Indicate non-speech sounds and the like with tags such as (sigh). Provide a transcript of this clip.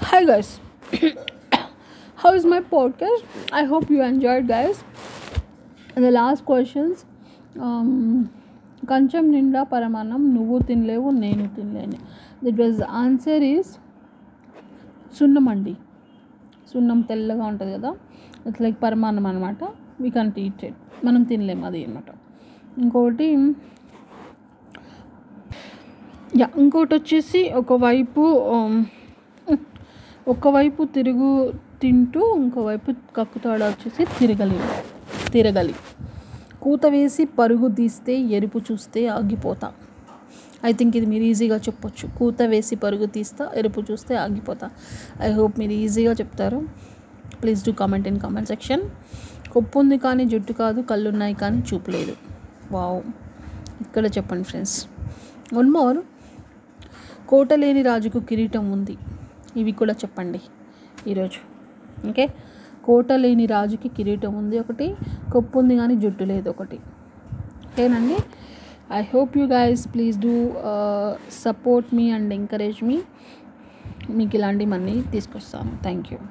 Hi guys, (coughs) how is my podcast? I hope you enjoyed, guys. And the last questions um, కంచం నిండా పరమాన్నం నువ్వు తినలేవు నేను తినలేను దిట్ వాజ్ ఆన్సర్ ఈజ్ సున్నం అండి సున్నం తెల్లగా ఉంటుంది కదా? ఇట్స్ లైక్ పరమాన్నం అనమాట వీ కన్ టీచ్ ఇట్ మనం తినలేము అది అనమాట ఇంకొకటి యా ఇంకోటి వచ్చేసి ఒకవైపు um, ఒకవైపు తిరుగు తింటూ ఇంకోవైపు కక్కుతాడు వచ్చేసి తిరగలి. తిరగలి. కూత వేసి పరుగు తీస్తే ఎరుపు చూస్తే ఆగిపోతా. ఐ థింక్ ఇది మీరు ఈజీగా చెప్పొచ్చు. కూత వేసి పరుగు తీస్తా ఎరుపు చూస్తే ఆగిపోతా. ఐ హోప్ మీరు ఈజీగా చెప్తారు. Please do comment in comment section కొప్పు ఉంది కానీ జుట్టు కాదు కళ్ళు ఉన్నాయి కానీ చూపలేదు వావ్ ఇక్కడ చెప్పండి ఫ్రెండ్స్ వన్ మోర్ కోట లేని రాజుకు కిరీటం ఉంది. ఇవి కూడా చెప్పండి. ఈరోజు. ఓకే? కోట లేని రాజుకి కిరీటం ఉంది ఒకటి కొప్పు ఉంది కానీ జుట్టు లేదు ఒకటి. ఓకేనండి? I hope you guys please do support me and encourage me మీకు ఇలాంటివన్నీ తీసుకొస్తాను. Thank you